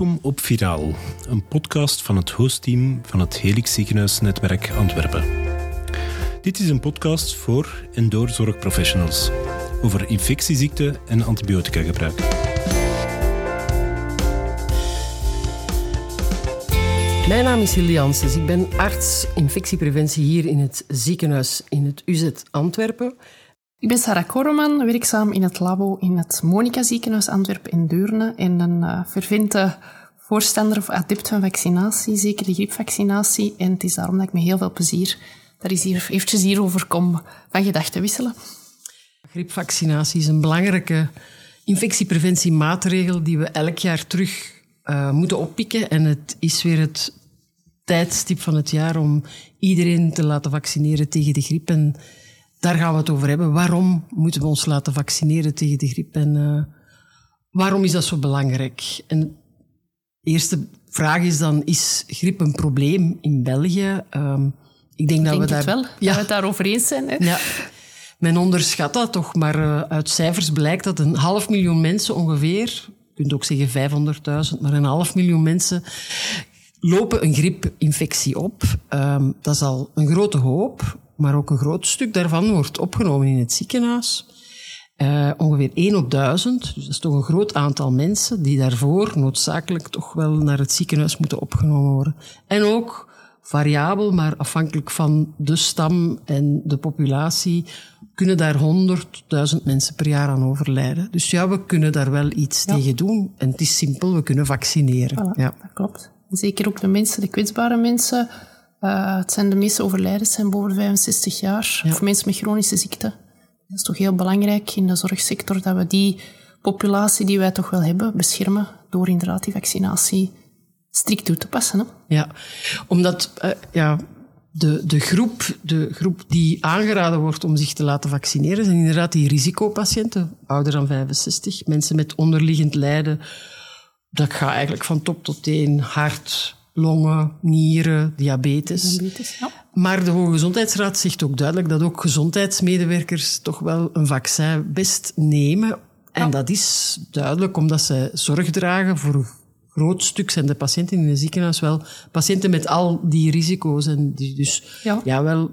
Welkom op Viraal, een podcast van het hostteam van het Helix Ziekenhuisnetwerk Antwerpen. Dit is een podcast voor en door zorgprofessionals over infectieziekten en antibiotica gebruik. Mijn naam is Hilde Janssens. Ik ben arts infectiepreventie hier in het ziekenhuis in het UZ Antwerpen. Ik ben Sarah Korreman, werkzaam in het labo in het Monica Ziekenhuis Antwerpen in Deurne en een uh, vervente voorstander of adept van vaccinatie, zeker de griepvaccinatie. En het is daarom dat ik met heel veel plezier daar is hier, eventjes hierover kom van gedachten wisselen. Griepvaccinatie is een belangrijke infectiepreventiemaatregel die we elk jaar terug uh, moeten oppikken. En het is weer het tijdstip van het jaar om iedereen te laten vaccineren tegen de griep. En daar gaan we het over hebben. Waarom moeten we ons laten vaccineren tegen de griep? En uh, waarom is dat zo belangrijk? En eerste vraag is dan, is griep een probleem in België? Um, ik denk, dat we daar... wel, ja. dat we het daarover eens zijn. Hè? Ja. Men onderschat dat toch, maar uh, uit cijfers blijkt dat een half miljoen mensen ongeveer, je kunt ook zeggen 500.000, maar een half miljoen mensen lopen een griepinfectie op. Um, dat is al een grote hoop, maar ook een groot stuk daarvan wordt opgenomen in het ziekenhuis. Uh, ongeveer 1 op 1000, dus dat is toch een groot aantal mensen die daarvoor noodzakelijk toch wel naar het ziekenhuis moeten opgenomen worden. En ook variabel, maar afhankelijk van de stam en de populatie kunnen daar 100.000 mensen per jaar aan overlijden. Dus ja, we kunnen daar wel iets ja. tegen doen. En het is simpel, we kunnen vaccineren. Voilà, ja. Dat klopt. Zeker ook de mensen, de kwetsbare mensen. Uh, het zijn de meeste overlijdens zijn boven 65 jaar. Ja. Of mensen met chronische ziekte. Dat is toch heel belangrijk in de zorgsector dat we die populatie die wij toch wel hebben beschermen door inderdaad die vaccinatie strikt toe te passen. Hè? Ja, omdat uh, ja, de, de, groep, de groep die aangeraden wordt om zich te laten vaccineren zijn inderdaad die risicopatiënten, ouder dan 65, mensen met onderliggend lijden. Dat gaat eigenlijk van top tot teen, hart, longen, nieren, diabetes. diabetes ja. Maar de Hoge Gezondheidsraad zegt ook duidelijk dat ook gezondheidsmedewerkers toch wel een vaccin best nemen. En ja. dat is duidelijk omdat ze zorg dragen voor groot stuk zijn de patiënten in het ziekenhuis wel patiënten met al die risico's en die dus ja. ja. wel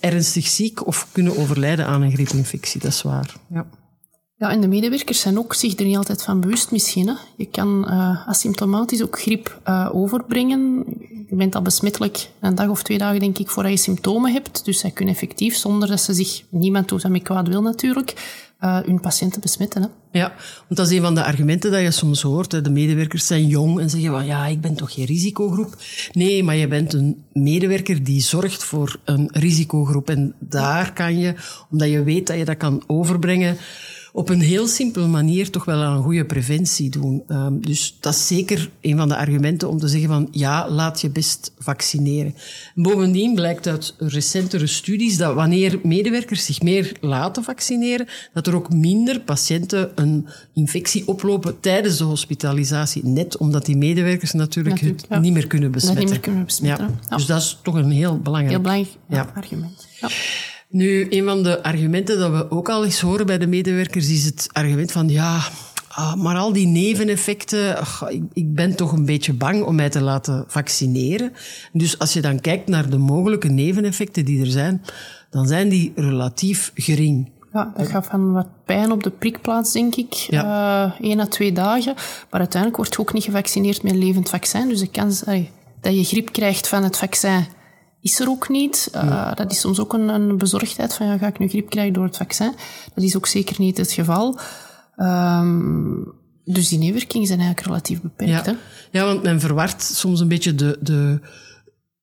ernstig ziek of kunnen overlijden aan een griepinfectie. Dat is waar. Ja. Ja, en de medewerkers zijn ook zich er niet altijd van bewust misschien. Hè. Je kan uh, asymptomatisch ook griep uh, overbrengen. Je bent al besmettelijk een dag of twee dagen, denk ik, voordat je symptomen hebt. Dus zij kunnen effectief, zonder dat ze zich, niemand doet dat met kwaad wil natuurlijk, uh, hun patiënten besmetten. Hè. Ja, want dat is een van de argumenten dat je soms hoort. De medewerkers zijn jong en zeggen van ja, ik ben toch geen risicogroep. Nee, maar je bent een medewerker die zorgt voor een risicogroep. En daar kan je, omdat je weet dat je dat kan overbrengen, op een heel simpele manier toch wel aan een goede preventie doen. Um, dus dat is zeker een van de argumenten om te zeggen van ja, laat je best vaccineren. Bovendien blijkt uit recentere studies dat wanneer medewerkers zich meer laten vaccineren, dat er ook minder patiënten een infectie oplopen tijdens de hospitalisatie. Net omdat die medewerkers natuurlijk, natuurlijk het ja. niet meer kunnen besmetten. niet meer kunnen besmetten. Ja. Ja. Dus dat is toch een heel belangrijk, heel belangrijk argument. Ja. Nu, een van de argumenten dat we ook al eens horen bij de medewerkers is het argument van ja, maar al die neveneffecten, ach, ik, ik, ben toch een beetje bang om mij te laten vaccineren. Dus als je dan kijkt naar de mogelijke neveneffecten die er zijn, dan zijn die relatief gering. Ja, dat gaat van wat pijn op de prikplaats, denk ik. Ja. Uh, één à twee dagen. Maar uiteindelijk word je ook niet gevaccineerd met een levend vaccin. Dus de kans dat je griep krijgt van het vaccin is er ook niet. Uh, ja. Dat is soms ook een, een, bezorgdheid van ja, ga ik nu griep krijgen door het vaccin? Dat is ook zeker niet het geval. Um, dus die nevenwerkingen zijn eigenlijk relatief beperkt. Ja. Hè? ja, want men verwart soms een beetje de, de,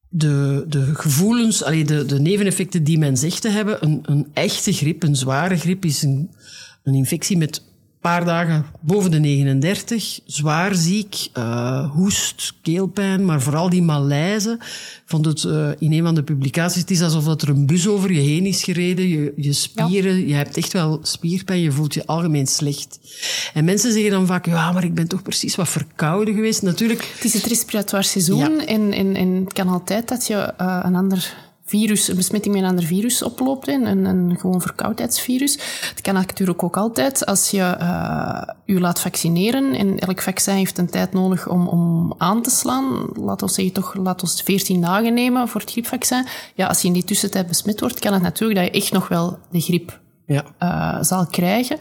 de, de gevoelens, allee, de, de neveneffecten die men zegt te hebben. Een, een echte griep, een zware griep, is een, een infectie met paar dagen boven de 39, zwaar ziek, uh, hoest, keelpijn, maar vooral die malaise. Vond het uh, in een van de publicaties, het is alsof dat er een bus over je heen is gereden, je, je spieren, ja. je hebt echt wel spierpijn, je voelt je algemeen slecht. En mensen zeggen dan vaak, ja, maar ik ben toch precies wat verkouden geweest. Natuurlijk. Het is het respiratoire seizoen ja. en, en, en het kan altijd dat je uh, een ander virus, een besmetting met een ander virus oploopt, een, een gewoon verkoudheidsvirus. Het kan natuurlijk ook altijd als je uh, je laat vaccineren en elk vaccin heeft een tijd nodig om, om aan te slaan. Laten we zeggen toch, laten we 14 dagen nemen voor het griepvaccin. Ja, als je in die tussentijd besmet wordt, kan het natuurlijk dat je echt nog wel de griep ja. uh, zal krijgen.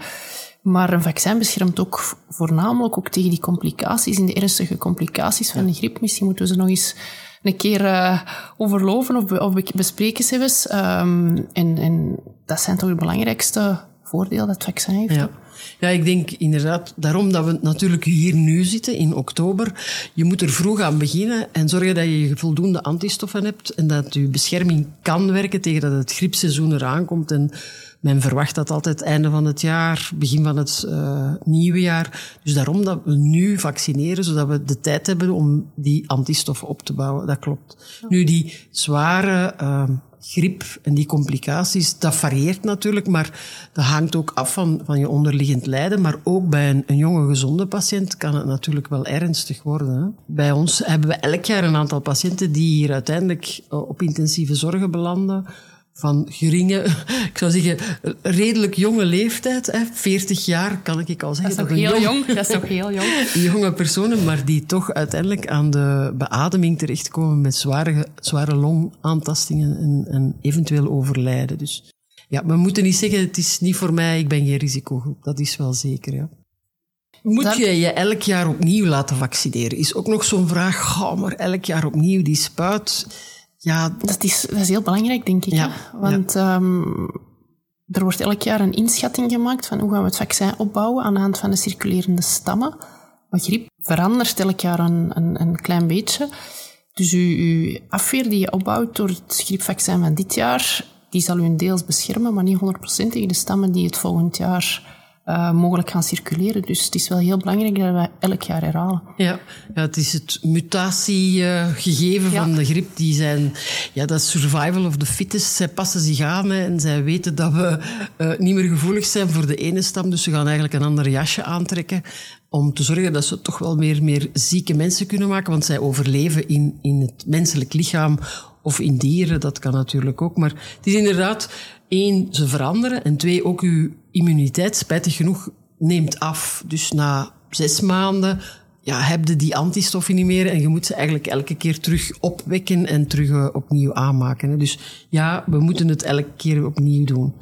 Maar een vaccin beschermt ook voornamelijk ook tegen die complicaties, in de ernstige complicaties van de griep. Misschien moeten we ze nog eens een keer uh, overloven of, of bespreken zelfs. Um, en, en dat zijn toch de belangrijkste voordelen dat het vaccin heeft. Ja. Ja, ik denk inderdaad, daarom dat we natuurlijk hier nu zitten in oktober. Je moet er vroeg aan beginnen en zorgen dat je voldoende antistoffen hebt en dat je bescherming kan werken tegen dat het griepseizoen eraan komt. En men verwacht dat altijd einde van het jaar, begin van het uh, nieuwe jaar. Dus daarom dat we nu vaccineren, zodat we de tijd hebben om die antistoffen op te bouwen. Dat klopt. Nu, die zware uh, griep en die complicaties, dat varieert natuurlijk, maar dat hangt ook af van, van je onderliggend lijden. Maar ook bij een, een jonge, gezonde patiënt kan het natuurlijk wel ernstig worden. Hè. Bij ons hebben we elk jaar een aantal patiënten die hier uiteindelijk uh, op intensieve zorgen belanden van geringe, ik zou zeggen, redelijk jonge leeftijd. Hè, 40 jaar kan ik al zeggen. Dat is nog heel jong. Dat is nog heel jong. Jonge personen, maar die toch uiteindelijk aan de beademing terechtkomen met zware, zware longaantastingen en, en eventueel overlijden. Dus ja, we moeten niet zeggen, het is niet voor mij, ik ben geen risicogroep. Dat is wel zeker, ja. Moet je je elk jaar opnieuw laten vaccineren? Is ook nog zo'n vraag. Ga maar elk jaar opnieuw die spuit ja, dat is, dat is heel belangrijk, denk ik. Ja, Want ja. Um, er wordt elk jaar een inschatting gemaakt van hoe gaan we het vaccin opbouwen aan de hand van de circulerende stammen. Maar griep verandert elk jaar een, een, een klein beetje. Dus uw, uw afweer die je opbouwt door het griepvaccin van dit jaar, die zal u deels beschermen, maar niet 100% tegen de stammen die het volgend jaar uh, mogelijk gaan circuleren. Dus het is wel heel belangrijk dat we elk jaar herhalen. Ja, ja het is het mutatiegegeven ja. van de griep. Die zijn, ja, dat is survival of the fittest. Zij passen zich aan hè, en zij weten dat we uh, niet meer gevoelig zijn voor de ene stam. Dus ze gaan eigenlijk een ander jasje aantrekken om te zorgen dat ze toch wel meer, meer zieke mensen kunnen maken. Want zij overleven in, in het menselijk lichaam of in dieren, dat kan natuurlijk ook. Maar het is inderdaad, één, ze veranderen. En twee, ook uw immuniteit, spijtig genoeg, neemt af. Dus na zes maanden ja, heb je die antistoffen niet meer en je moet ze eigenlijk elke keer terug opwekken en terug uh, opnieuw aanmaken. Dus ja, we moeten het elke keer opnieuw doen.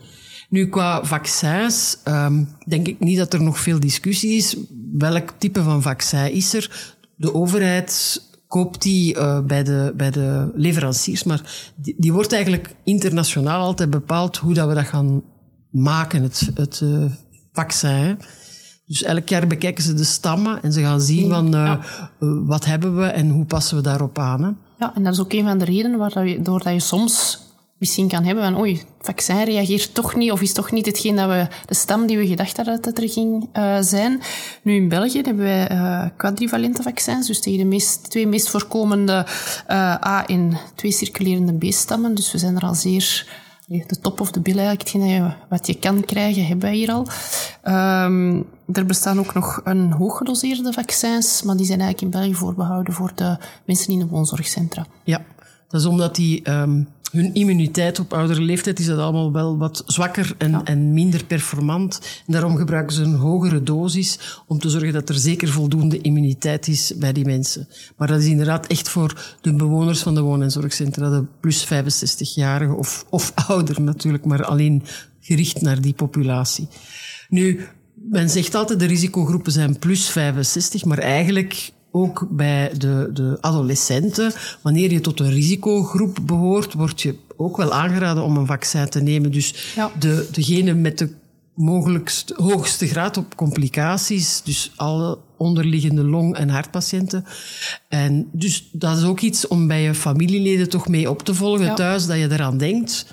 Nu, qua vaccins, um, denk ik niet dat er nog veel discussie is. Welk type van vaccin is er? De overheid koopt die uh, bij, de, bij de leveranciers, maar die, die, wordt eigenlijk internationaal altijd bepaald hoe dat we dat gaan maken, het, het uh, vaccin. Dus elk jaar bekijken ze de stammen en ze gaan zien van uh, ja. wat hebben we en hoe passen we daarop aan. Hè? Ja, en dat is ook een van de redenen waardoor dat je soms misschien kan hebben van oei, het vaccin reageert toch niet of is toch niet hetgeen dat we, de stam die we gedacht hadden dat er ging uh, zijn. Nu in België hebben wij uh, quadrivalente vaccins, dus tegen de meest, twee meest voorkomende uh, A- en twee circulerende B-stammen. Dus we zijn er al zeer de top of de bil eigenlijk, je, wat je kan krijgen, hebben wij hier al. Um, er bestaan ook nog een hooggedoseerde vaccins, maar die zijn eigenlijk in België voorbehouden voor de mensen in de woonzorgcentra. Ja, dat is omdat die um, hun immuniteit op oudere leeftijd is dat allemaal wel wat zwakker en, ja. en minder performant. En daarom gebruiken ze een hogere dosis om te zorgen dat er zeker voldoende immuniteit is bij die mensen. Maar dat is inderdaad echt voor de bewoners van de woon- en zorgcentra, de plus 65-jarigen of, of ouder natuurlijk, maar alleen gericht naar die populatie. Nu, men zegt altijd de risicogroepen zijn plus 65, maar eigenlijk ook bij de, de adolescenten, wanneer je tot een risicogroep behoort, word je ook wel aangeraden om een vaccin te nemen. Dus ja. de, degene met de mogelijkst hoogste graad op complicaties, dus alle onderliggende long- en hartpatiënten. En dus dat is ook iets om bij je familieleden toch mee op te volgen ja. thuis, dat je eraan denkt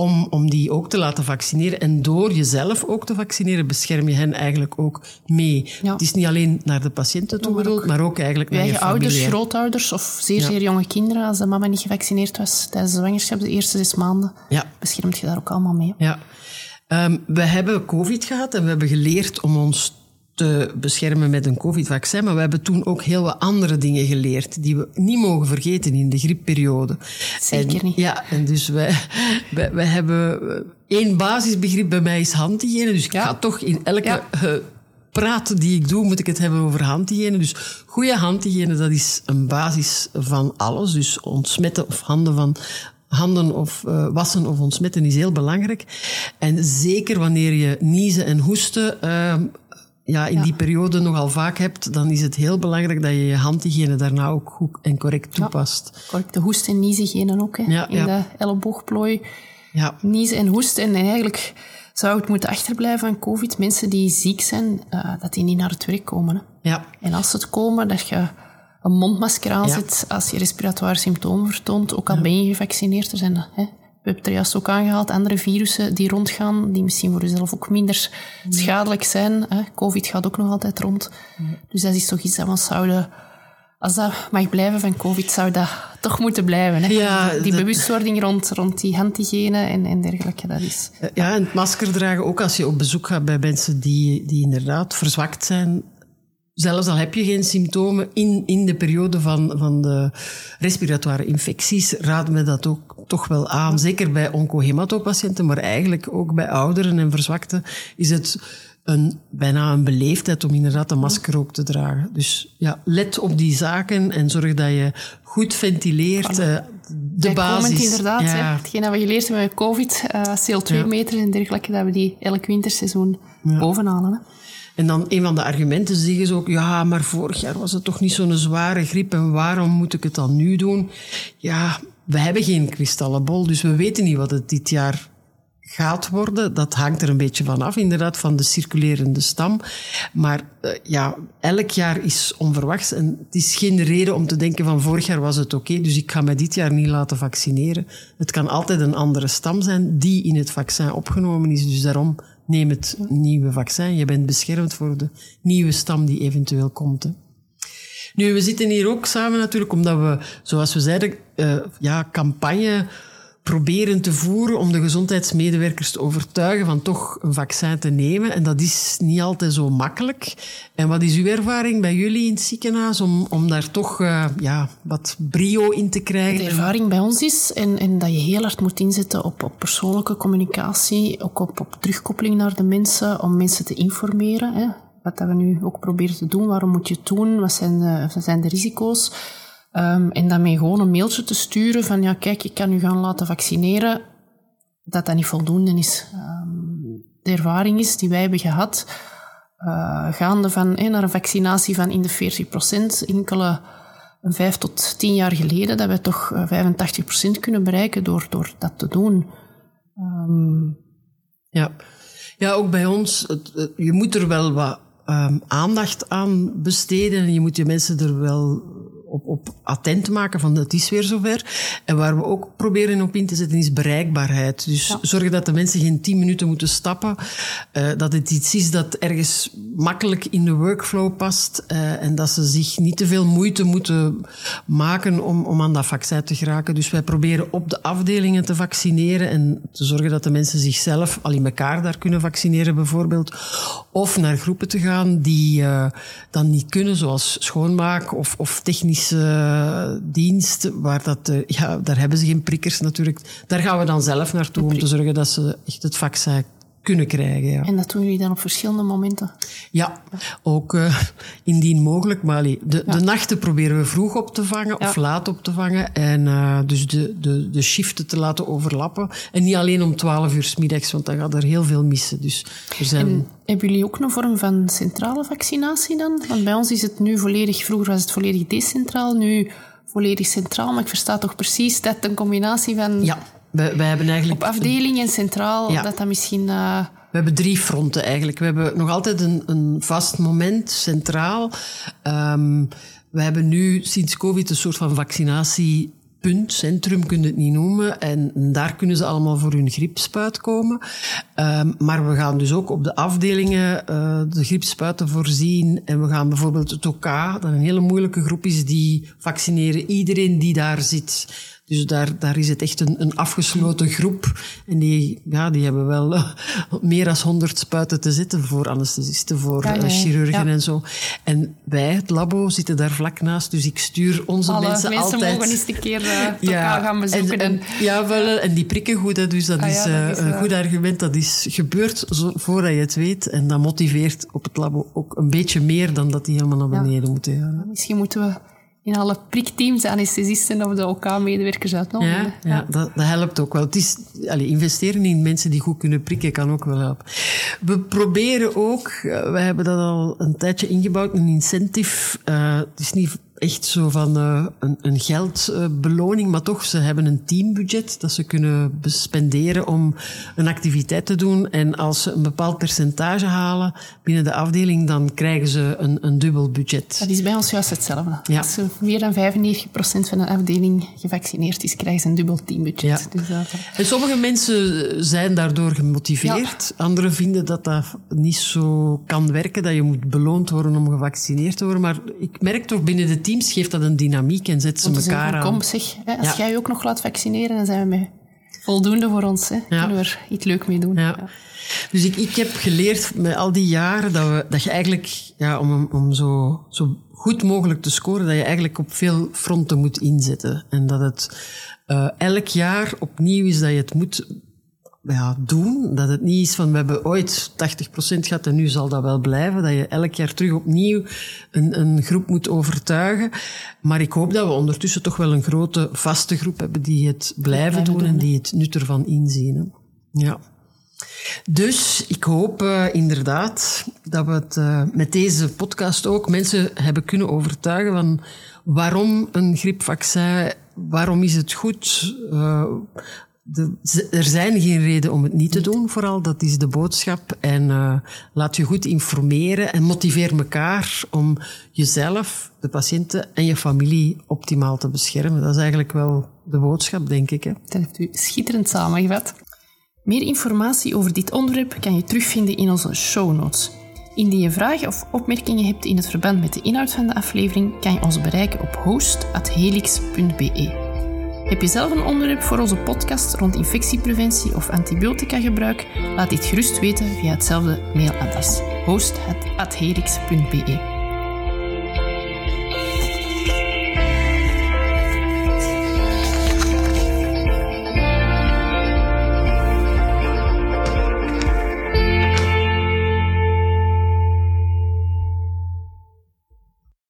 om, om die ook te laten vaccineren. En door jezelf ook te vaccineren, bescherm je hen eigenlijk ook mee. Ja. Het is niet alleen naar de patiënten toe bedoeld, maar ook eigenlijk naar je familie. ouders, grootouders of zeer, zeer jonge kinderen. Als de mama niet gevaccineerd was tijdens de zwangerschap, de eerste zes maanden, ja. beschermt je daar ook allemaal mee. Ja. Um, we hebben COVID gehad en we hebben geleerd om ons te beschermen met een covid-vaccin. Maar we hebben toen ook heel wat andere dingen geleerd die we niet mogen vergeten in de griepperiode. Zeker niet. Ja, en dus wij, wij, wij hebben eh, één basisbegrip bij mij is handhygiëne. Dus ik ga toch in elke Ja. eh, praat die ik doe, moet ik het hebben over handhygiëne. Dus goede handhygiëne, dat is een basis van alles. Dus ontsmetten of handen van handen of eh, wassen of ontsmetten is heel belangrijk. En zeker wanneer je niezen en hoesten ehm, ja, in die periode nogal vaak hebt, dan is het heel belangrijk dat je je handhygiëne daarna ook goed en correct toepast. Correct, de hoest- en niezengenen ook. Hè. Ja, in de elleboogplooi. Ja, Niezen en hoesten. En eigenlijk zou het moeten achterblijven van COVID. Mensen die ziek zijn, eh, dat die niet naar het werk komen. Hè. ja, En als ze het komen, dat je een mondmasker aanzet als je respiratoire symptomen vertoont. Ook al ben je gevaccineerd. Er zijn, hè, we hebben het er juist ook aangehaald, andere virussen die rondgaan, die misschien voor jezelf ook minder schadelijk zijn. Hè. Covid gaat ook nog altijd rond. Dus dat is toch iets dat we zouden... Als dat mag blijven van COVID, zou dat toch moeten blijven. Hè. Ja, die dat- bewustwording rond, rond die handhygiëne en, en dergelijke, dat is... Ja, en het masker dragen ook als je op bezoek gaat bij mensen die, die inderdaad verzwakt zijn. Zelfs al heb je geen symptomen in, in de periode van, van de respiratoire infecties, raden we dat ook toch wel aan. Zeker bij oncohematopatiënten, maar eigenlijk ook bij ouderen en verzwakten is het een, bijna een beleefdheid om inderdaad een masker ook te dragen. Dus ja, let op die zaken en zorg dat je goed ventileert. eh, de basis. Inderdaad, Ja. hè. hetgeen dat we geleerd hebben met COVID, eh, CO2-meters en dergelijke, dat we die elk winterseizoen bovenhalen. Hè. En dan een van de argumenten zeggen ze ook, ja, maar vorig jaar was het toch niet zo'n zware griep en waarom moet ik het dan nu doen? Ja, we hebben geen kristallenbol, dus we weten niet wat het dit jaar gaat worden. Dat hangt er een beetje van af, inderdaad, van de circulerende stam. Maar eh, ja, elk jaar is onverwachts en het is geen reden om te denken van vorig jaar was het oké, dus ik ga me dit jaar niet laten vaccineren. Het kan altijd een andere stam zijn die in het vaccin opgenomen is, dus daarom neem het nieuwe vaccin. Je bent beschermd voor de nieuwe stam die eventueel komt. Nu, we zitten hier ook samen natuurlijk omdat we, zoals we zeiden, eh, ja, campagne proberen te voeren om de gezondheidsmedewerkers te overtuigen van toch een vaccin te nemen. En dat is niet altijd zo makkelijk. En wat is uw ervaring bij jullie in het ziekenhuis om, om daar toch eh, ja, wat brio in te krijgen? De ervaring bij ons is, en, en dat je heel hard moet inzetten op, op persoonlijke communicatie, ook op, op terugkoppeling naar de mensen, om mensen te informeren. Hè. Wat dat we nu ook proberen te doen, waarom moet je het doen, wat zijn de, wat zijn de risico's? Ehm, en dan mee gewoon een mailtje te sturen van, ja kijk, ik kan u gaan laten vaccineren, dat dat niet voldoende is. Ehm, de ervaring is die wij hebben gehad, eh, gaande van, hè, naar een vaccinatie van in de 40% enkele vijf tot tien jaar geleden, dat we toch eh, 85% kunnen bereiken door, door dat te doen. Ehm, Ja. ja, ook bij ons. Je moet er wel wat aandacht aan besteden. En je moet je mensen er wel op, op attent maken van het is weer zover. En waar we ook proberen op in te zetten is bereikbaarheid. Dus zorgen dat de mensen geen tien minuten moeten stappen. eh, dat het iets is dat ergens makkelijk in de workflow past. eh, en dat ze zich niet te veel moeite moeten maken om, om aan dat vaccin te geraken. Dus wij proberen op de afdelingen te vaccineren en te zorgen dat de mensen zichzelf al in elkaar daar kunnen vaccineren bijvoorbeeld. Of naar groepen te gaan die eh, dan niet kunnen, zoals schoonmaak of, of technische eh, dienst, waar dat, eh, ja, daar hebben ze geen prikkers natuurlijk. Daar gaan we dan zelf naartoe om te zorgen dat ze echt het vaccin kunnen krijgen. Ja. en dat doen jullie dan op verschillende momenten. Ja, ook eh, indien mogelijk. Maar de, de nachten proberen we vroeg op te vangen of laat op te vangen. En eh, dus de, de, de shiften te laten overlappen. En niet alleen om 12 uur 's middags, want dan gaat er heel veel missen. Dus er zijn... En hebben jullie ook een vorm van centrale vaccinatie dan? Want bij ons is het nu volledig, vroeger was het volledig decentraal, nu volledig centraal. Maar ik versta toch precies dat een combinatie van ja, wij hebben eigenlijk... op afdeling en centraal, Ja. dat dat misschien... eh, We hebben drie fronten eigenlijk. We hebben nog altijd een, een vast moment centraal. Ehm, we hebben nu sinds COVID een soort van vaccinatiepunt, centrum kun je het niet noemen. En daar kunnen ze allemaal voor hun griepspuit komen. Ehm, maar we gaan dus ook op de afdelingen eh, de griepspuiten voorzien. En we gaan bijvoorbeeld het OK, dat een hele moeilijke groep is, die vaccineren iedereen die daar zit. Dus daar, daar is het echt een, een afgesloten groep. En die, ja, die hebben wel uh, meer dan 100 spuiten te zitten voor anesthesisten, voor Ja, uh, ja. chirurgen Ja. en zo. En wij, het labo, zitten daar vlak naast. Dus ik stuur onze Alle mensen, mensen altijd... mogen eens een keer uh, elkaar gaan bezoeken. En, en, ja, wel, en die prikken goed, hè, dus dat Ah, is, ja, dat is een goed argument. Dat is gebeurd zo, voordat je het weet. En dat motiveert op het labo ook een beetje meer dan dat die helemaal naar beneden moeten gaan. Misschien moeten we in alle prikteams anesthesisten of de OK-medewerkers uitnodigen. Ja, ja, Dat, dat helpt ook wel. Het is, allee, investeren in mensen die goed kunnen prikken kan ook wel helpen. We proberen ook, eh, we hebben dat al een tijdje ingebouwd, een incentive. Eh, het is niet echt zo van eh, een, een geldbeloning, maar toch, ze hebben een teambudget dat ze kunnen spenderen om een activiteit te doen. En als ze een bepaald percentage halen binnen de afdeling, dan krijgen ze een, een dubbel budget. Dat is bij ons juist hetzelfde. Ja. Als er meer dan 95% van de afdeling gevaccineerd is, krijgen ze een dubbel teambudget. Ja. Dus dat, En sommige mensen zijn daardoor gemotiveerd. Anderen vinden dat dat niet zo kan werken, dat je moet beloond worden om gevaccineerd te worden. Maar ik merk toch binnen de teams geeft dat een dynamiek en zet ze elkaar aan. kom zeg, hè, als jij je ook nog laat vaccineren, dan zijn we met voldoende voor ons. Hè. Kunnen we er iets leuk mee doen. Ja. Dus ik, ik heb geleerd met al die jaren dat, we, dat je eigenlijk, ja, om, om zo, zo goed mogelijk te scoren, dat je eigenlijk op veel fronten moet inzetten. En dat het eh, elk jaar opnieuw is dat je het moet ja, doen. Dat het niet is van we hebben ooit 80% gehad en nu zal dat wel blijven. Dat je elk jaar terug opnieuw een, een groep moet overtuigen. Maar ik hoop dat we ondertussen toch wel een grote vaste groep hebben die het blijven, Blijven doen, doen, en die het nut ervan inzien. Hè. Ja. Dus ik hoop uh, inderdaad dat we het uh, met deze podcast ook mensen hebben kunnen overtuigen van waarom een griepvaccin, waarom is het goed. Uh, de, er zijn geen reden om het niet te doen, vooral. Dat is de boodschap. En uh, laat je goed informeren en motiveer elkaar om jezelf, de patiënten en je familie optimaal te beschermen. Dat is eigenlijk wel de boodschap, denk ik. Hè? Dat heeft u schitterend samengevat. Meer informatie over dit onderwerp kan je terugvinden in onze show notes. Indien je vragen of opmerkingen hebt in het verband met de inhoud van de aflevering, kan je ons bereiken op host.helix.be. Heb je zelf een onderwerp voor onze podcast rond infectiepreventie of antibiotica gebruik? Laat dit gerust weten via hetzelfde mailadres host.helix.be.